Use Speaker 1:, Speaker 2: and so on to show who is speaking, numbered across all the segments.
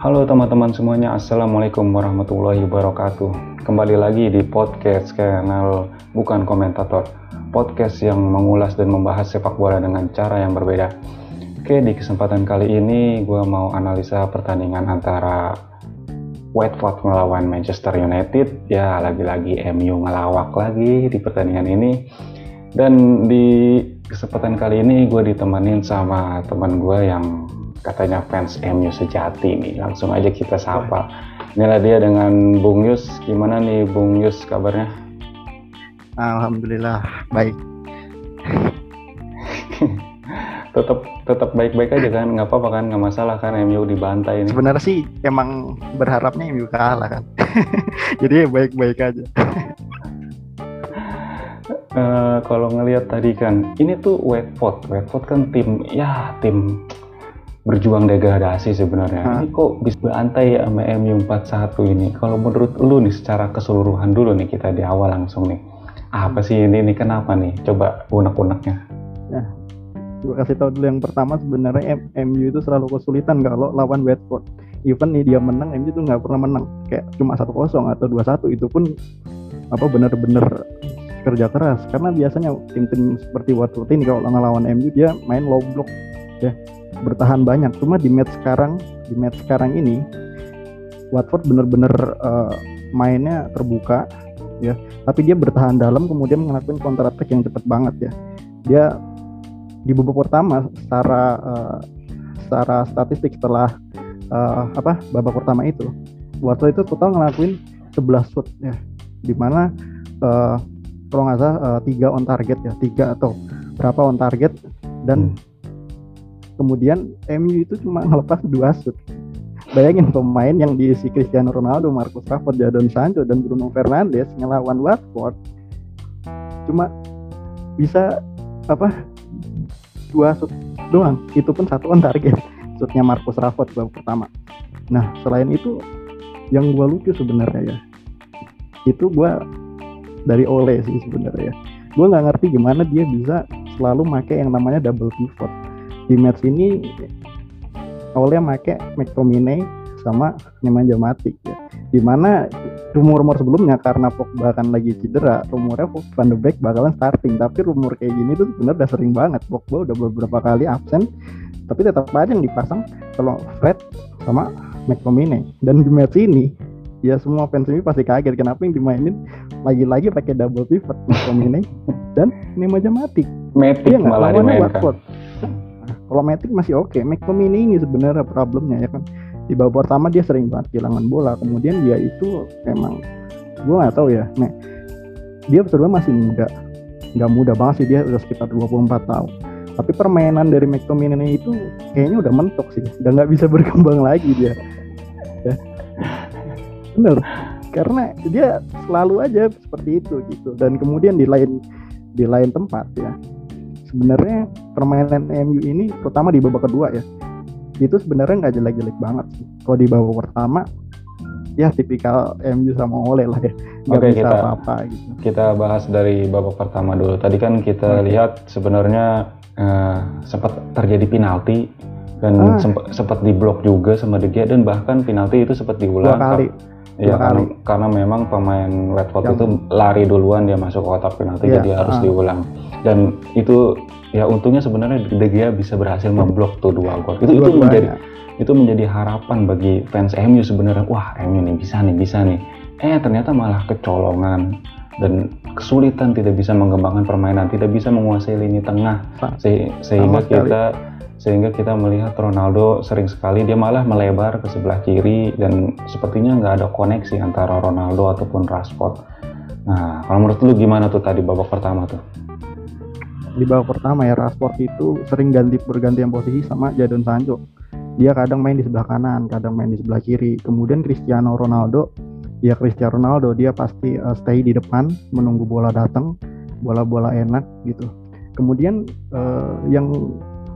Speaker 1: Halo teman-teman semuanya, Assalamualaikum warahmatullahi wabarakatuh. Kembali lagi di podcast channel Bukan Komentator. Podcast yang mengulas dan membahas sepak bola dengan cara yang berbeda. Oke, di kesempatan kali ini gue mau analisa pertandingan antara Watford melawan Manchester United. Ya, lagi-lagi MU ngelawak lagi di pertandingan ini. Dan di kesempatan kali ini gue ditemenin sama teman gue yang katanya fans MU sejati nih. Langsung aja kita sapa. Inilah dia dengan Bung Yus. Gimana nih Bung Yus kabarnya?
Speaker 2: Alhamdulillah baik.
Speaker 1: tetap tetap baik-baik aja kan nggak apa-apa kan nggak masalah kan MU dibantai ini
Speaker 2: sebenarnya sih emang berharapnya MU kalah kan jadi baik-baik aja
Speaker 1: uh, kalau ngelihat tadi kan ini tuh Watford Watford kan tim ya tim berjuang degradasi sebenarnya. Hmm. Ini kok bisa berantai ya sama MU 41 ini? Kalau menurut lu nih secara keseluruhan dulu nih kita di awal langsung nih. Apa sih ini, ini kenapa nih? Coba unek-uneknya. Ya,
Speaker 2: gue kasih tahu dulu yang pertama sebenarnya MU itu selalu kesulitan kalau lawan Watford. Even nih dia menang, MU itu nggak pernah menang. Kayak cuma satu kosong atau dua satu itu pun apa benar-benar kerja keras karena biasanya tim-tim seperti Watford ini kalau ngelawan MU dia main low block ya bertahan banyak. Cuma di match sekarang di match sekarang ini Watford bener-bener uh, mainnya terbuka ya. Tapi dia bertahan dalam kemudian melakukan counter attack yang cepat banget ya. Dia di babak pertama secara uh, secara statistik setelah uh, apa babak pertama itu Watford itu total ngelakuin 11 shoot ya. Di mana uh, kalau nggak salah uh, tiga on target ya. Tiga atau berapa on target dan hmm kemudian MU itu cuma ngelepas dua shoot. Bayangin pemain yang diisi Cristiano Ronaldo, Marcus Rashford, Jadon Sancho dan Bruno Fernandes ngelawan Watford cuma bisa apa dua shoot doang. Itu pun satu on target shootnya Marcus Rashford babak pertama. Nah selain itu yang gua lucu sebenarnya ya itu gua dari Ole sih sebenarnya. Gue nggak ngerti gimana dia bisa selalu make yang namanya double pivot di match ini awalnya make McTominay sama Nemanja Matic ya. Di mana rumor-rumor sebelumnya karena Pogba kan lagi cedera, rumornya Van de Beek bakalan starting. Tapi rumor kayak gini tuh sebenarnya udah sering banget. Pogba udah beberapa kali absen, tapi tetap aja yang dipasang kalau Fred sama McTominay. Dan di match ini ya semua fans ini pasti kaget kenapa yang dimainin lagi-lagi pakai double pivot McTominay dan Nemanja Matic.
Speaker 1: Matic ya, malah dimainkan
Speaker 2: kalau Matic masih oke. Okay. McTominay ini sebenarnya problemnya ya kan? Di babak pertama dia sering banget kehilangan bola. Kemudian dia itu memang gue nggak tahu ya nah, dia sebenarnya masih muda. Nggak muda banget sih dia udah sekitar 24 tahun. Tapi permainan dari McTominay itu kayaknya udah mentok sih. Udah nggak bisa berkembang lagi dia. Ya. bener. Karena dia selalu aja seperti itu gitu. Dan kemudian di lain di lain tempat ya sebenarnya permainan MU ini terutama di babak kedua ya itu sebenarnya nggak jelek-jelek banget sih. Kalau di babak pertama ya tipikal MU sama Ole lah ya.
Speaker 1: Nggak Oke, bisa apa-apa gitu. kita bahas dari babak pertama dulu. Tadi kan kita hmm. lihat sebenarnya uh, sempat terjadi penalti dan ah. sempat sempat diblok juga sama De Gea dan bahkan penalti itu sempat diulang.
Speaker 2: Dua kali.
Speaker 1: Iya karena, karena memang pemain Watford itu lari duluan dia masuk ke kotak penalti ya, jadi harus uh. diulang dan itu ya untungnya sebenarnya De Gea bisa berhasil memblok tuh dua gol itu dua itu menjadi ya. itu menjadi harapan bagi fans MU sebenarnya wah MU nih bisa nih bisa nih eh ternyata malah kecolongan dan kesulitan tidak bisa mengembangkan permainan tidak bisa menguasai lini tengah se sehingga kita sehingga kita melihat Ronaldo sering sekali dia malah melebar ke sebelah kiri dan sepertinya nggak ada koneksi antara Ronaldo ataupun Rashford. Nah, kalau menurut lu gimana tuh tadi babak pertama tuh?
Speaker 2: Di babak pertama ya Rashford itu sering ganti bergantian posisi sama Jadon Sancho. Dia kadang main di sebelah kanan, kadang main di sebelah kiri. Kemudian Cristiano Ronaldo, ya Cristiano Ronaldo dia pasti uh, stay di depan menunggu bola datang, bola-bola enak gitu. Kemudian uh, yang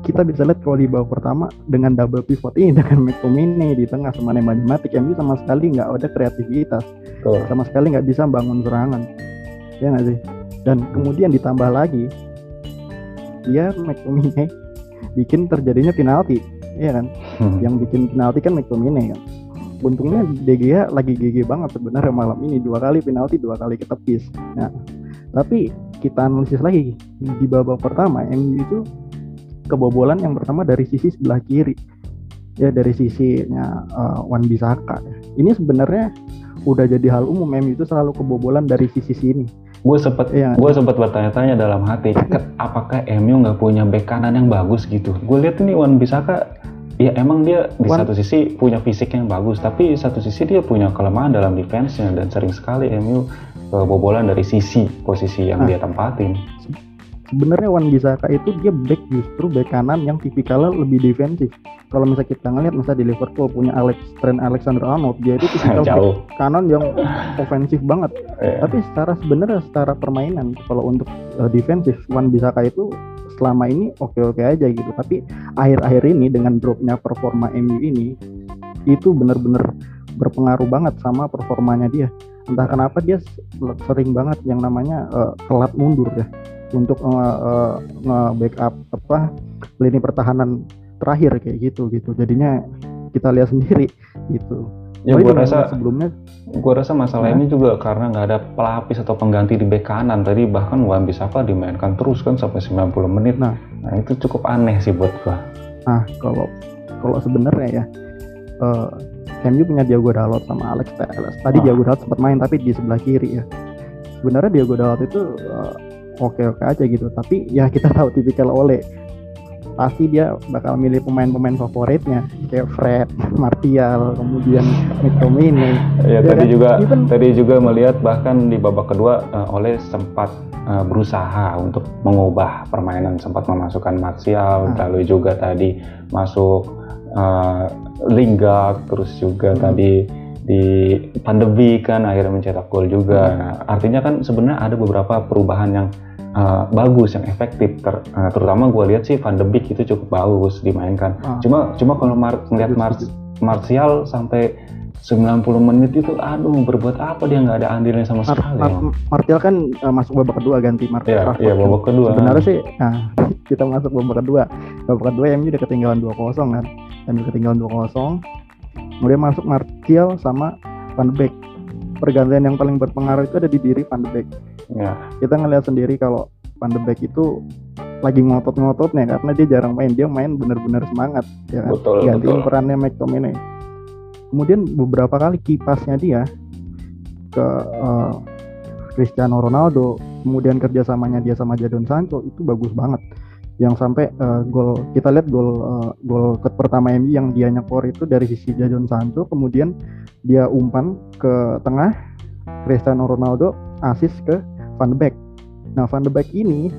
Speaker 2: kita bisa lihat kalau di babak pertama dengan double pivot ini dengan McTominay di tengah sama Nemanja Matic yang sama sekali nggak ada kreativitas oh. sama sekali nggak bisa bangun serangan ya nggak sih dan kemudian ditambah lagi dia McTominay. Bikin terjadinya penalti ya kan? Hmm. yang bikin penalti kan McTominay kan? Untungnya De Gea lagi GG banget sebenarnya malam ini. Dua kali penalti dua kali ketepis. Nah tapi kita analisis lagi. Di babak pertama MU itu kebobolan yang pertama dari sisi sebelah kiri. Ya dari sisinya uh, Wan Bisaka. Ini sebenarnya udah jadi hal umum. MU itu selalu kebobolan dari sisi sini
Speaker 1: gue sempet ya. gue sempet bertanya-tanya dalam hati apakah MU nggak punya bek kanan yang bagus gitu? Gue lihat ini Wan Bisaka ya emang dia di Wan, satu sisi punya fisik yang bagus tapi satu sisi dia punya kelemahan dalam defense-nya dan sering sekali MU kebobolan dari sisi posisi yang nah, dia tempatin
Speaker 2: sebenarnya Wan Bisaka itu dia back justru back kanan yang tipikalnya lebih defensif. Kalau misalnya kita ngeliat misalnya di Liverpool punya Alex Trent Alexander Arnold dia itu tipikal Jauh. kanan yang ofensif banget. Yeah. tapi secara sebenarnya secara permainan kalau untuk uh, defensif Wan Bisaka itu selama ini oke-oke aja gitu. Tapi akhir-akhir ini dengan dropnya performa MU ini itu benar-benar berpengaruh banget sama performanya dia. Entah kenapa dia sering banget yang namanya uh, telat mundur ya untuk uh, uh, backup apa lini pertahanan terakhir kayak gitu gitu. Jadinya kita lihat sendiri gitu.
Speaker 1: Ya gue rasa sebelumnya gue rasa masalah nah. ini juga karena nggak ada pelapis atau pengganti di bek kanan tadi bahkan Wan Bisaka dimainkan terus kan sampai 90 menit. Nah, nah itu cukup aneh sih buat gue
Speaker 2: nah kalau kalau sebenarnya ya uh, MU punya Diego Dalot sama Alex Telles. Tadi ah. Diego Dalot sempat main tapi di sebelah kiri ya. Sebenarnya Diego Dalot itu uh, oke-oke aja gitu tapi ya kita tahu tipikal oleh pasti dia bakal milih pemain-pemain favoritnya kayak Fred, Martial, kemudian McTominay.
Speaker 1: Ya, ya tadi kan? juga Even, tadi juga melihat bahkan di babak kedua uh, Oleh sempat uh, berusaha untuk mengubah permainan, sempat memasukkan Martial, nah. lalu juga tadi masuk uh, Lingard, terus juga hmm. tadi di pandemi kan akhirnya mencetak gol juga. Hmm. Nah, artinya kan sebenarnya ada beberapa perubahan yang uh, bagus yang efektif. Ter, uh, terutama gue lihat sih Van de Beek itu cukup bagus dimainkan. Ah. cuma cuma kalau mar ngeliat Mar Martial sampai 90 menit itu aduh berbuat apa dia nggak ada andilnya sama sekali. Mar
Speaker 2: Mar Martial kan uh, masuk babak kedua ganti
Speaker 1: Martial iya, iya babak kedua.
Speaker 2: Sebenarnya sih nah, kita masuk babak kedua. Babak kedua MU udah ketinggalan 2-0 kan. MU ketinggalan 2-0 kemudian masuk Martial sama Van de Beek pergantian yang paling berpengaruh itu ada di diri Van de Beek Ya. Kita ngelihat sendiri kalau Van de Beek itu lagi ngotot-ngototnya karena dia jarang main, dia main benar-benar semangat ya kan. Betul, Gantiin betul. perannya McTominay. Kemudian beberapa kali kipasnya dia ke uh, Cristiano Ronaldo, kemudian kerjasamanya dia sama Jadon Sancho itu bagus banget. Yang sampai uh, gol kita lihat gol uh, gol ke pertama MU yang dia nyekor itu dari sisi Jadon Sancho, kemudian dia umpan ke tengah Cristiano Ronaldo asis ke Van de Beek. Nah Van de Beek ini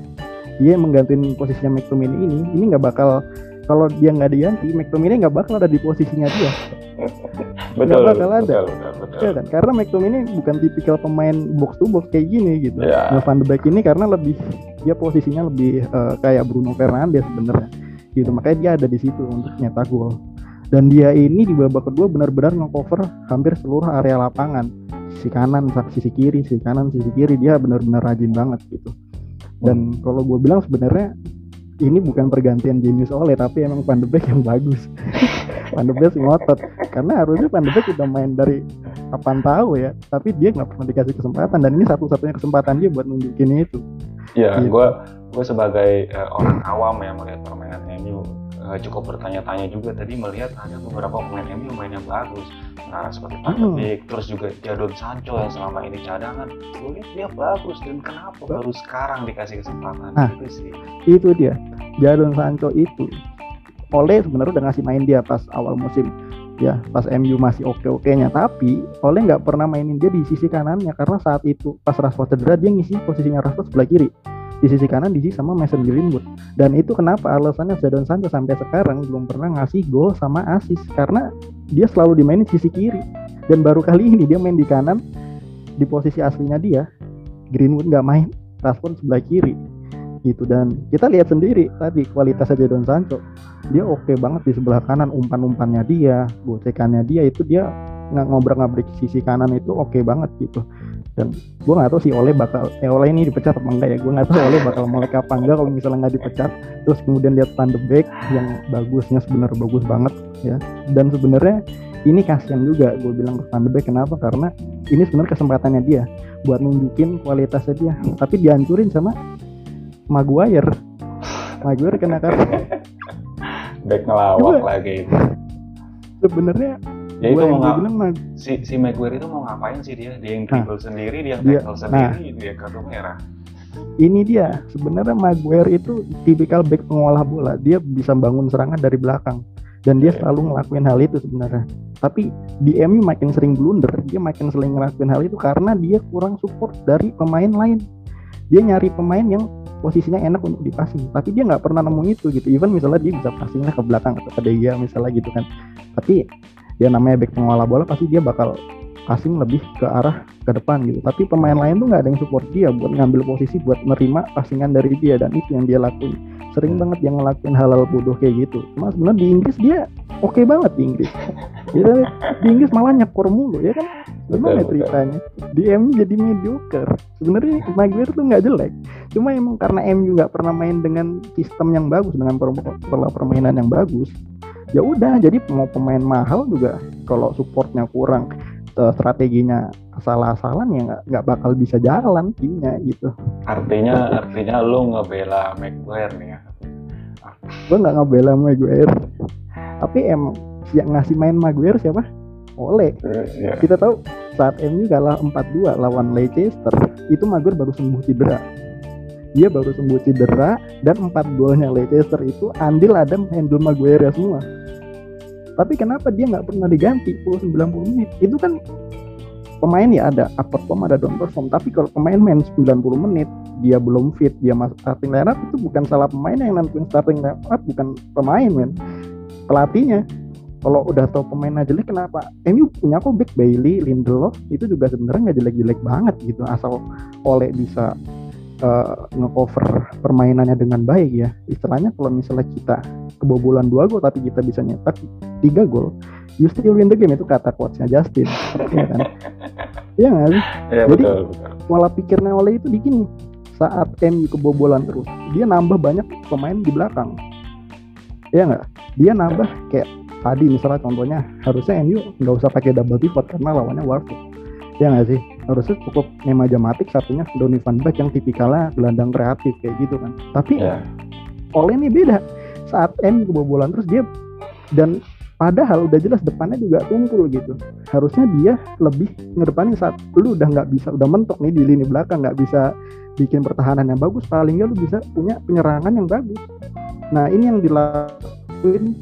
Speaker 2: dia menggantiin posisinya McTominay ini, ini nggak bakal kalau dia nggak diganti, McTominay nggak bakal ada di posisinya dia. betul, nggak bakal ada. Betul, betul, betul. Ya kan? Karena McTominay bukan tipikal pemain box to box kayak gini gitu. Yeah. Nah, Van de Beek ini karena lebih dia posisinya lebih uh, kayak Bruno Fernandes sebenarnya. Gitu, makanya dia ada di situ untuk nyetak gol. Dan dia ini di babak kedua benar-benar ngecover hampir seluruh area lapangan. Sisi kanan sisi kiri sisi kanan sisi kiri dia benar-benar rajin banget gitu. Dan kalau gue bilang sebenarnya ini bukan pergantian jenius oleh tapi emang Van de Beek yang bagus. Van de Beek ngotot. Karena harusnya Van de Beek udah main dari kapan tahu ya tapi dia nggak pernah dikasih kesempatan. Dan ini satu-satunya kesempatan dia buat nunjukin itu
Speaker 1: ya gitu. gue gue sebagai uh, orang awam yang melihat permainan MU uh, cukup bertanya-tanya juga tadi melihat ada beberapa pemain MU main yang bagus Nah seperti Van Beek, hmm. terus juga Jadon Sancho yang selama ini cadangan, gue dia bagus dan kenapa baru sekarang dikasih kesempatan nah,
Speaker 2: itu sih. Itu dia, Jadon Sancho itu Oleh sebenarnya udah ngasih main dia pas awal musim ya pas MU masih oke-okenya. Tapi Oleh nggak pernah mainin dia di sisi kanannya. Karena saat itu pas Rashford cedera dia ngisi posisinya Rashford sebelah kiri. Di sisi kanan diisi sama Mason Greenwood. Dan itu kenapa alasannya Jadon Sancho sampai sekarang belum pernah ngasih gol sama asis karena dia selalu dimainin sisi kiri. Dan baru kali ini dia main di kanan di posisi aslinya dia Greenwood nggak main. Rashford sebelah kiri gitu. Dan kita lihat sendiri tadi kualitas Jadon Sancho dia oke okay banget di sebelah kanan umpan-umpannya dia gocekannya dia itu dia nggak ngobrak-ngabrik sisi kanan itu oke okay banget gitu. Dan gue nggak tahu sih oleh bakal eh oleh ini dipecat apa enggak ya gue nggak tahu oleh bakal mulai kapan enggak kalau misalnya nggak dipecat. Terus kemudian lihat Van Beek yang bagusnya sebenarnya bagus banget ya. Dan sebenarnya ini kasihan juga gue bilang ke Van de Beek kenapa? Karena ini sebenarnya kesempatannya dia buat nunjukin kualitasnya dia. Tapi dihancurin sama Maguire. Maguire kena kartu
Speaker 1: back ngelawak lagi. Itu
Speaker 2: sebenarnya
Speaker 1: ya itu mau
Speaker 2: bilang
Speaker 1: si si Maguire itu mau ngapain sih dia? Dia yang dribble nah, sendiri dia yang tackle sendiri nah, dia kartu merah.
Speaker 2: Ini dia sebenarnya Maguire itu tipikal back pengolah bola. Dia bisa bangun serangan dari belakang. Dan dia selalu ngelakuin hal itu sebenarnya. Tapi di MU makin sering blunder dia makin sering ngelakuin hal itu karena dia kurang support dari pemain lain. Dia nyari pemain yang posisinya enak untuk dipasing tapi dia nggak pernah nemu itu gitu. Even misalnya dia bisa passingnya ke belakang atau ke dia misalnya gitu kan. Tapi dia namanya back pengolah bola pasti dia bakal passing lebih ke arah ke depan gitu. Tapi pemain lain tuh nggak ada yang support dia buat ngambil posisi buat nerima passingan dari dia dan itu yang dia lakuin. Sering hmm. banget yang ngelakuin hal-hal bodoh kayak gitu. Cuma sebenarnya di Inggris dia oke okay banget di Inggris. Ya, di Inggris malah nyekor mulu ya kan gimana ceritanya? Di MU jadi mediocre. Sebenarnya Maguire tuh nggak jelek. Cuma emang karena MU nggak pernah main dengan sistem yang bagus dengan pola permainan yang bagus ya udah jadi mau pemain mahal juga kalau supportnya kurang uh, strateginya salah-salah ya nggak nggak bakal bisa jalan timnya gitu.
Speaker 1: Artinya artinya lu ngebela Maguire nih ya?
Speaker 2: Gue nggak ngebela Maguire. Tapi emang yang ngasih main Maguire siapa Oleh. Yeah. kita tahu saat MU kalah 4-2 lawan Leicester itu Maguire baru sembuh cedera. Dia baru sembuh cedera dan empat golnya Leicester itu andil ada handle Maguire semua. Tapi kenapa dia nggak pernah diganti 10 90 menit? Itu kan pemain ya ada up perform ada down perform tapi kalau pemain main 90 menit dia belum fit dia masuk starting lineup itu bukan salah pemain yang nentuin starting lineup bukan pemain men. Pelatihnya kalau udah tahu pemainnya jelek kenapa? MU punya kok back Bailey Lindelof itu juga sebenarnya nggak jelek-jelek banget gitu asal oleh bisa uh, ngecover permainannya dengan baik ya. Istilahnya kalau misalnya kita kebobolan dua gol tapi kita bisa nyetak tiga gol you still win the game itu kata quotesnya Justin ya kan? Iya nggak sih? Ya, jadi betul, betul. pola pikirnya oleh itu begini saat MU kebobolan terus dia nambah banyak pemain di belakang. Ya nggak? Dia nambah kayak tadi misalnya contohnya harusnya MU nggak usah pakai double pivot karena lawannya Warford ya nggak sih? Harusnya cukup Nemanja Matic satunya Donny van Beek yang tipikalnya gelandang kreatif kayak gitu kan. Tapi yeah. oleh ini beda. Saat M kebobolan terus dia dan padahal udah jelas depannya juga tumpul gitu. Harusnya dia lebih ngedepanin saat lu udah nggak bisa udah mentok nih di lini belakang nggak bisa bikin pertahanan yang bagus paling nggak lu bisa punya penyerangan yang bagus. Nah ini yang dilakuin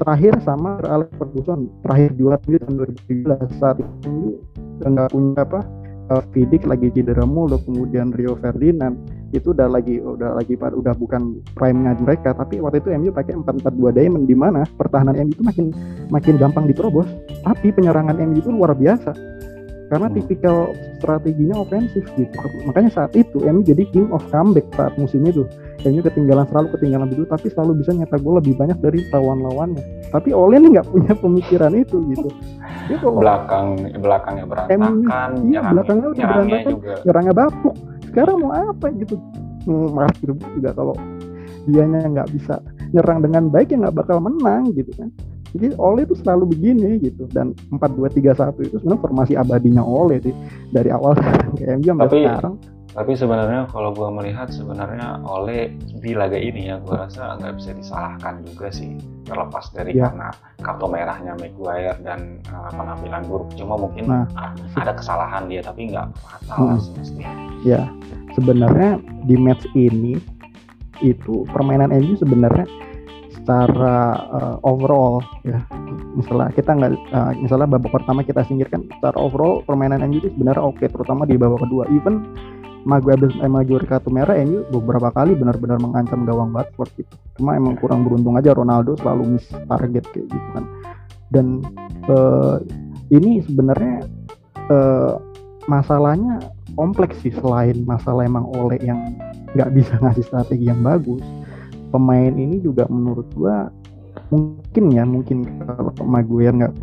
Speaker 2: terakhir sama Alex Ferguson. Terakhir juara di tahun 2013 saat ini nggak punya apa uh, Vidic lagi cedera mulu kemudian Rio Ferdinand. Itu udah lagi udah lagi udah bukan prime-nya mereka tapi waktu itu MU pakai 4-4-2 diamond di mana pertahanan MU itu makin makin gampang diterobos. Tapi penyerangan MU itu luar biasa. Karena hmm. tipikal strateginya ofensif gitu. Makanya saat itu MU jadi king of comeback saat musim itu MU ketinggalan selalu ketinggalan begitu tapi selalu bisa nyetak gol lebih banyak dari lawan-lawannya. Tapi Ole ini nggak punya pemikiran itu gitu.
Speaker 1: Dia kalau belakang belakangnya berantakan
Speaker 2: MU, iya, belakangnya udah berantakan juga. nyerangnya bapuk. Sekarang mau apa gitu? Hmm, maaf juga kalau dianya nggak bisa nyerang dengan baik ya nggak bakal menang gitu kan. Jadi Ole itu selalu begini gitu dan 4-2-3-1 itu sebenarnya formasi abadinya Ole sih dari awal ke MU sampai tapi, sekarang
Speaker 1: tapi sebenarnya kalau gue melihat sebenarnya Ole di laga ini ya gue rasa nggak bisa disalahkan juga sih. Terlepas dari ya. karena kartu merahnya Maguire dan uh, penampilan buruk. Cuma mungkin nah, ada kesalahan dia tapi nggak fatal hmm. sih
Speaker 2: ya sebenarnya di match ini itu permainan MU sebenarnya secara uh, overall ya. Misalnya kita nggak uh, misalnya babak pertama kita singkirkan secara overall permainan MU itu sebenarnya oke okay, terutama di babak kedua. Even Maguire eh, Maguire kartu merah MU beberapa kali benar-benar mengancam gawang Watford gitu. Cuma emang kurang beruntung aja Ronaldo selalu miss target kayak gitu kan. Dan uh, ini sebenarnya uh, masalahnya kompleks sih selain masalah emang oleh yang nggak bisa ngasih strategi yang bagus. Pemain ini juga menurut gua mungkin ya mungkin kalau Maguire nggak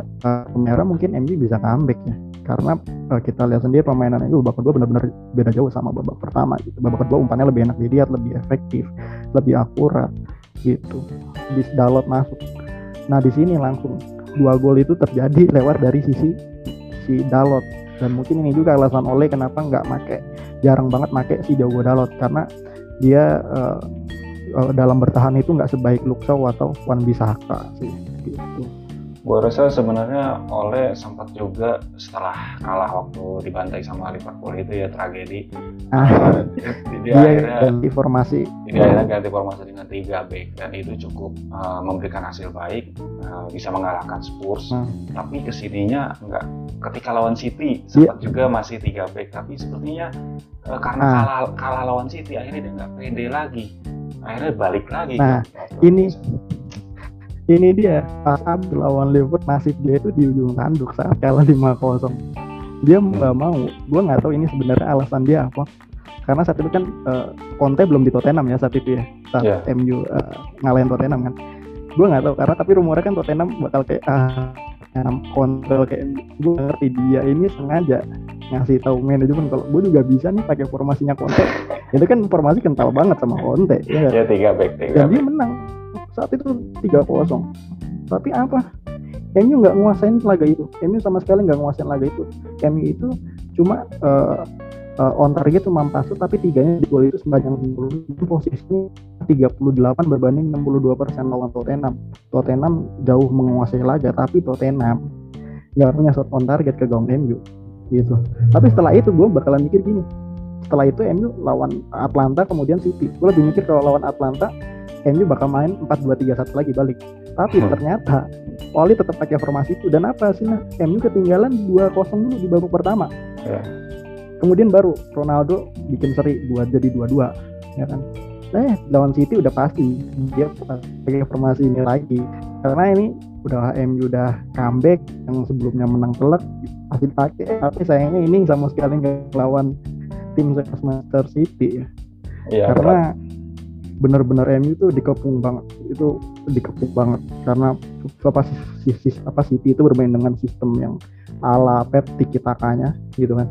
Speaker 2: merah mungkin MU bisa comeback ya karena uh, kita lihat sendiri permainan itu babak kedua benar-benar beda jauh sama babak pertama gitu. Babak kedua umpannya lebih enak dilihat lebih efektif lebih akurat gitu. Bis Dalot masuk. Nah di sini langsung dua gol itu terjadi lewat dari sisi si Dalot. Dan mungkin ini juga alasan oleh kenapa nggak make jarang banget make si Diogo Dalot. Karena dia uh, uh, dalam bertahan itu nggak sebaik Luxau atau Wan Bisaka sih gitu.
Speaker 1: Gue rasa sebenarnya Oleh sempat juga setelah kalah waktu dibantai sama Liverpool itu ya tragedi.
Speaker 2: Ah, dia, dia akhirnya ganti formasi.
Speaker 1: Dia akhirnya ganti formasi dengan tiga back dan itu cukup uh, memberikan hasil baik, uh, bisa mengalahkan Spurs. Hmm. Tapi ke sininya enggak. Ketika lawan City sempat yeah. juga masih tiga back, tapi sepertinya uh, karena ah. kalah kalah lawan City akhirnya dia nggak pede lagi. Akhirnya balik lagi.
Speaker 2: Nah, ini ini dia Abdul lawan Liverpool nasib dia itu di ujung tanduk saat kalah 5-0 dia nggak mau gue nggak tahu ini sebenarnya alasan dia apa. Karena saat itu kan uh, Conte belum di Tottenham ya saat itu ya saat yeah. MU uh, ngalahin Tottenham kan. Gue nggak tahu karena tapi rumornya kan Tottenham bakal kayak ah Conte kayak gue ngerti dia ini sengaja ngasih tahu manajemen kalau gue juga bisa nih pakai formasinya Conte. Itu kan formasi kental banget sama Conte
Speaker 1: ya, ya tiga back tiga
Speaker 2: dan back. dia menang saat itu 3-0 tapi apa? MU nggak nguasain laga itu. MU sama sekali nggak nguasain laga itu. MU itu cuma uh, uh, on target cuma 4 tapi tiganya di gol itu sebanyak 60 posisinya 38 berbanding 62 persen lawan Tottenham. Tottenham jauh menguasai laga tapi Tottenham nggak punya shot on target ke gawang MU gitu. Tapi setelah itu gue bakalan mikir gini setelah itu MU lawan Atlanta kemudian City gue lebih mikir kalau lawan Atlanta MU bakal main 4-2-3-1 lagi balik. Tapi hmm. ternyata Oli tetap pakai formasi itu dan apa sih nah MU ketinggalan 2-0 dulu di babak pertama. Yeah. Kemudian baru Ronaldo bikin seri 2 jadi 2-2 ya kan. Nah, lawan City udah pasti dia pakai formasi ini lagi karena ini udah MU udah comeback yang sebelumnya menang telak pasti pakai tapi sayangnya ini sama sekali nggak lawan tim Manchester City ya. Iya, karena benar-benar MU itu dikepung banget. Itu dikepung banget. Karena apa sisi apa City itu bermain dengan sistem yang ala Pep tiki takanya gitu kan.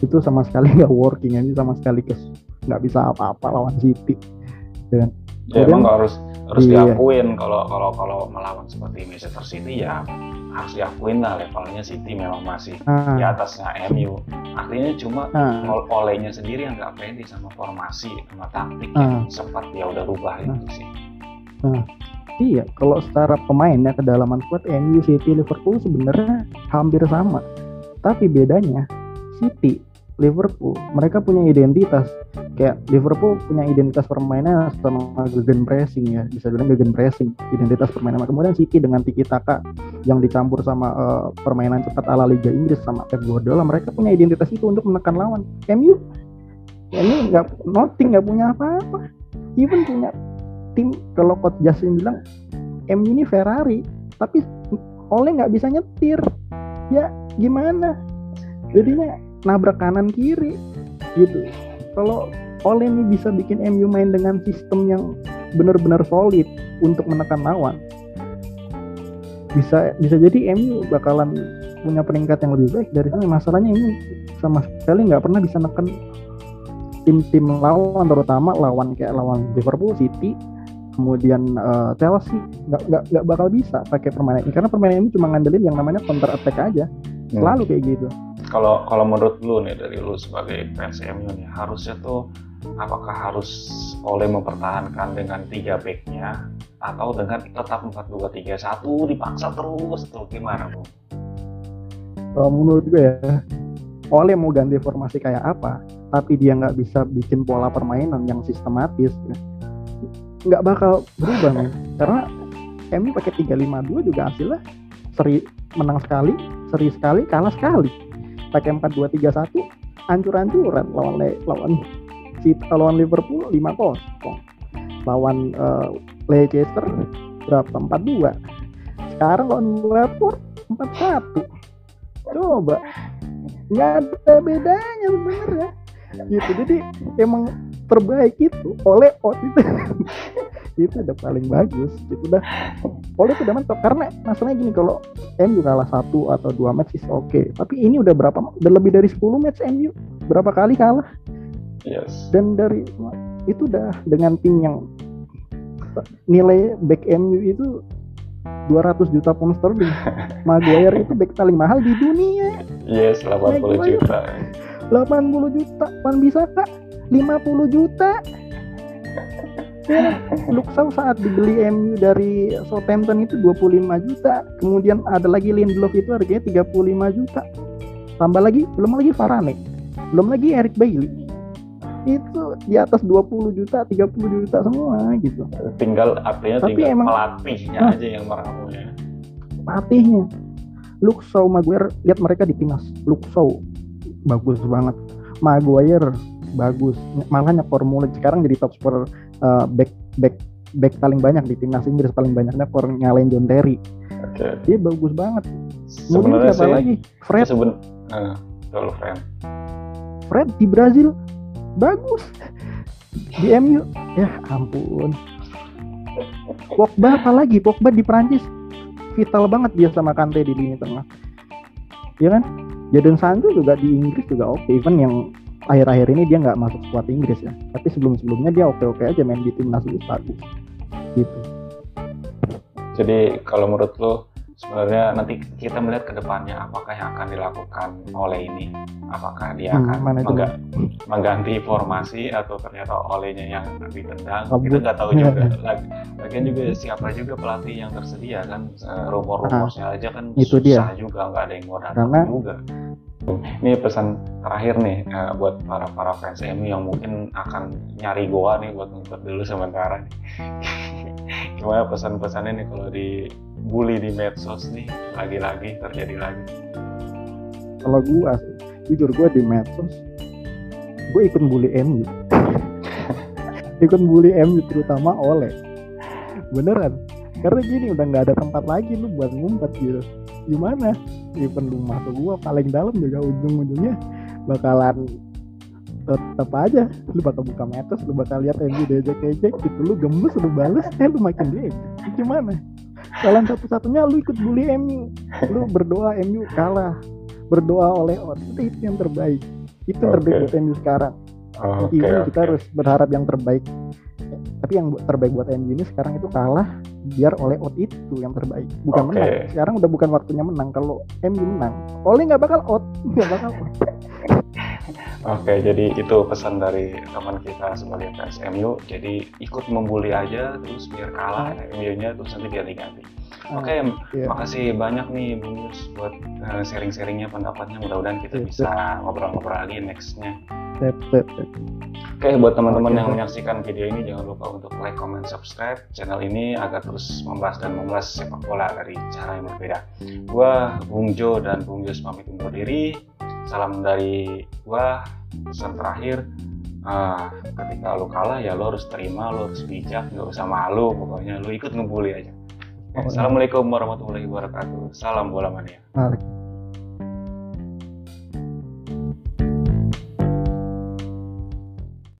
Speaker 2: Itu sama sekali nggak working ini sama sekali kes nggak bisa apa-apa lawan City.
Speaker 1: Ya kan? Ya, emang harus harus iya. diakuin kalau kalau kalau melawan seperti Manchester City ya harus diakuin lah levelnya City memang masih ah. di atasnya MU artinya cuma ah. olehnya sendiri yang nggak pede sama formasi sama taktik ah. yang sempat dia udah rubah ah. itu sih
Speaker 2: ah. iya kalau secara pemain ya kedalaman squad MU City Liverpool sebenarnya hampir sama tapi bedanya City Liverpool. Mereka punya identitas. Kayak Liverpool punya identitas permainan sama gegen pressing ya. Bisa bilang gegen pressing identitas permainan. Kemudian City dengan tiki taka yang dicampur sama uh, permainan cepat ala Liga Inggris sama Pep Guardiola mereka punya identitas itu untuk menekan lawan. MU ini nggak nothing nggak punya apa-apa. Even punya tim kalau coach Justin bilang MU ini Ferrari tapi oleh nggak bisa nyetir. Ya gimana? Jadinya nabrak kanan kiri gitu. Kalau Ole ini bisa bikin MU main dengan sistem yang benar-benar solid untuk menekan lawan bisa bisa jadi MU bakalan punya peringkat yang lebih baik dari sana. Masalahnya ini sama sekali nggak pernah bisa neken tim-tim lawan terutama lawan kayak lawan Liverpool City kemudian uh, Chelsea. Nggak nggak nggak bakal bisa pakai permainan ini. Karena permainan ini cuma ngandelin yang namanya counter attack aja. Hmm. selalu kayak gitu
Speaker 1: kalau kalau menurut lu nih dari lu sebagai fans MU nih harusnya tuh apakah harus oleh mempertahankan dengan tiga backnya atau dengan tetap empat dua tiga satu dipaksa terus atau gimana bu?
Speaker 2: Kalau menurut gue ya oleh mau ganti formasi kayak apa tapi dia nggak bisa bikin pola permainan yang sistematis ya, nggak bakal berubah nih karena MU pakai 352 juga hasilnya seri menang sekali seri sekali kalah sekali pakai 4-2-3-1 hancur-hancuran lawan lawan lawan Liverpool 5-0 lawan uh, Leicester berapa? 4-2 sekarang lawan Watford 4-1 coba. Nggak ada bedanya sebenarnya. Gitu. Jadi emang terbaik itu oleh Ot itu itu udah paling bagus itu udah oleh itu udah mantap karena masalahnya gini kalau MU kalah satu atau dua match is oke okay. tapi ini udah berapa udah lebih dari 10 match MU berapa kali kalah yes. dan dari itu udah dengan tim yang nilai back MU itu 200 juta pound sterling. Maguire itu back paling mahal di dunia.
Speaker 1: Yes, 80 Maguire. juta.
Speaker 2: 80 juta. Pan bisa kak? 50 juta. Ya, Shaw saat dibeli MU dari Southampton itu 25 juta. Kemudian ada lagi Lindelof itu harganya 35 juta. Tambah lagi, belum lagi Varane. Belum lagi Eric Bailey itu di atas 20 juta 30 juta semua gitu.
Speaker 1: Tinggal artinya Tapi tinggal emang, pelatihnya nah, aja yang meramu ya
Speaker 2: pelatihnya. Luke Shaw Maguire lihat mereka di timnas. Luke Shaw bagus banget. Maguire bagus. Makanya formula sekarang jadi top scorer uh, back back back paling banyak di timnas Inggris paling banyaknya for nyalain John Terry. Okay. dia bagus banget. Kemudian siapa sih, lagi? Fred. seben, uh, Fred. Fred di Brazil. Bagus. Di MU ya ampun. Pogba apa lagi? Pogba di Prancis vital banget dia sama Kante di lini tengah. Ya kan? Jadon Sancho juga di Inggris juga oke. Okay. even yang akhir-akhir ini dia nggak masuk squad Inggris ya. Tapi sebelum-sebelumnya dia oke-oke aja main di timnas itu bagus. Gitu.
Speaker 1: Jadi kalau menurut lo sebenarnya nanti kita melihat ke depannya apakah yang akan dilakukan oleh ini? Apakah dia hmm, akan mengga mengganti formasi atau ternyata olehnya yang ditendang oh, kita nggak tahu juga. Lagi lagian juga siapa juga pelatih yang tersedia kan? Eh, rumor-rumornya aja kan
Speaker 2: itu
Speaker 1: susah
Speaker 2: dia.
Speaker 1: juga nggak ada yang mau datang Karena... juga ini pesan terakhir nih uh, buat para para fans MU yang mungkin akan nyari goa nih buat nonton dulu sementara. Gimana pesan-pesannya nih kalau di bully di medsos nih? Lagi-lagi terjadi lagi.
Speaker 2: Kalau gue jujur gue di medsos gue ikut bully MU ikut bully MU terutama oleh beneran. Karena gini udah nggak ada tempat lagi lu buat ngumpet gitu. Gimana even lu masuk gua paling dalam juga ujung-ujungnya bakalan tetap aja. Lu bakal buka metos lu bakal lihat MU diajak-ejek gitu. Lu gemes lu bales eh lu makin dia gimana? Jalan satu-satunya lu ikut bully MU lu berdoa MU kalah. Berdoa oleh Ot itu, itu yang terbaik. Itu yang okay. terbaik buat MU sekarang. Okay, ini kita harus berharap yang terbaik tapi yang terbaik buat MU ini sekarang itu kalah biar oleh Ot itu yang terbaik bukan okay. menang sekarang udah bukan waktunya menang kalau MU menang oleh nggak bakal Ot nggak bakal
Speaker 1: Oke, jadi itu pesan dari teman kita sebagai fans MU. Jadi ikut membuli aja, terus biar kalah MU-nya, terus nanti dia diganti. Ah, Oke, okay, yeah. makasih banyak nih Bung Yus buat uh, sharing-sharingnya pendapatnya. Mudah-mudahan kita yeah, bisa ngobrol-ngobrol lagi nextnya. Oke, buat teman-teman yang menyaksikan video ini jangan lupa untuk like, comment, subscribe channel ini agar terus membahas dan mengulas sepak bola dari cara yang berbeda. Gua Bung Jo dan Bung Yus pamit undur diri. Salam dari gua. Pesan terakhir uh, ketika lu kalah ya lu harus terima lu harus bijak nggak usah malu pokoknya lu ikut ngebully aja. Assalamualaikum warahmatullahi wabarakatuh. Salam bola mania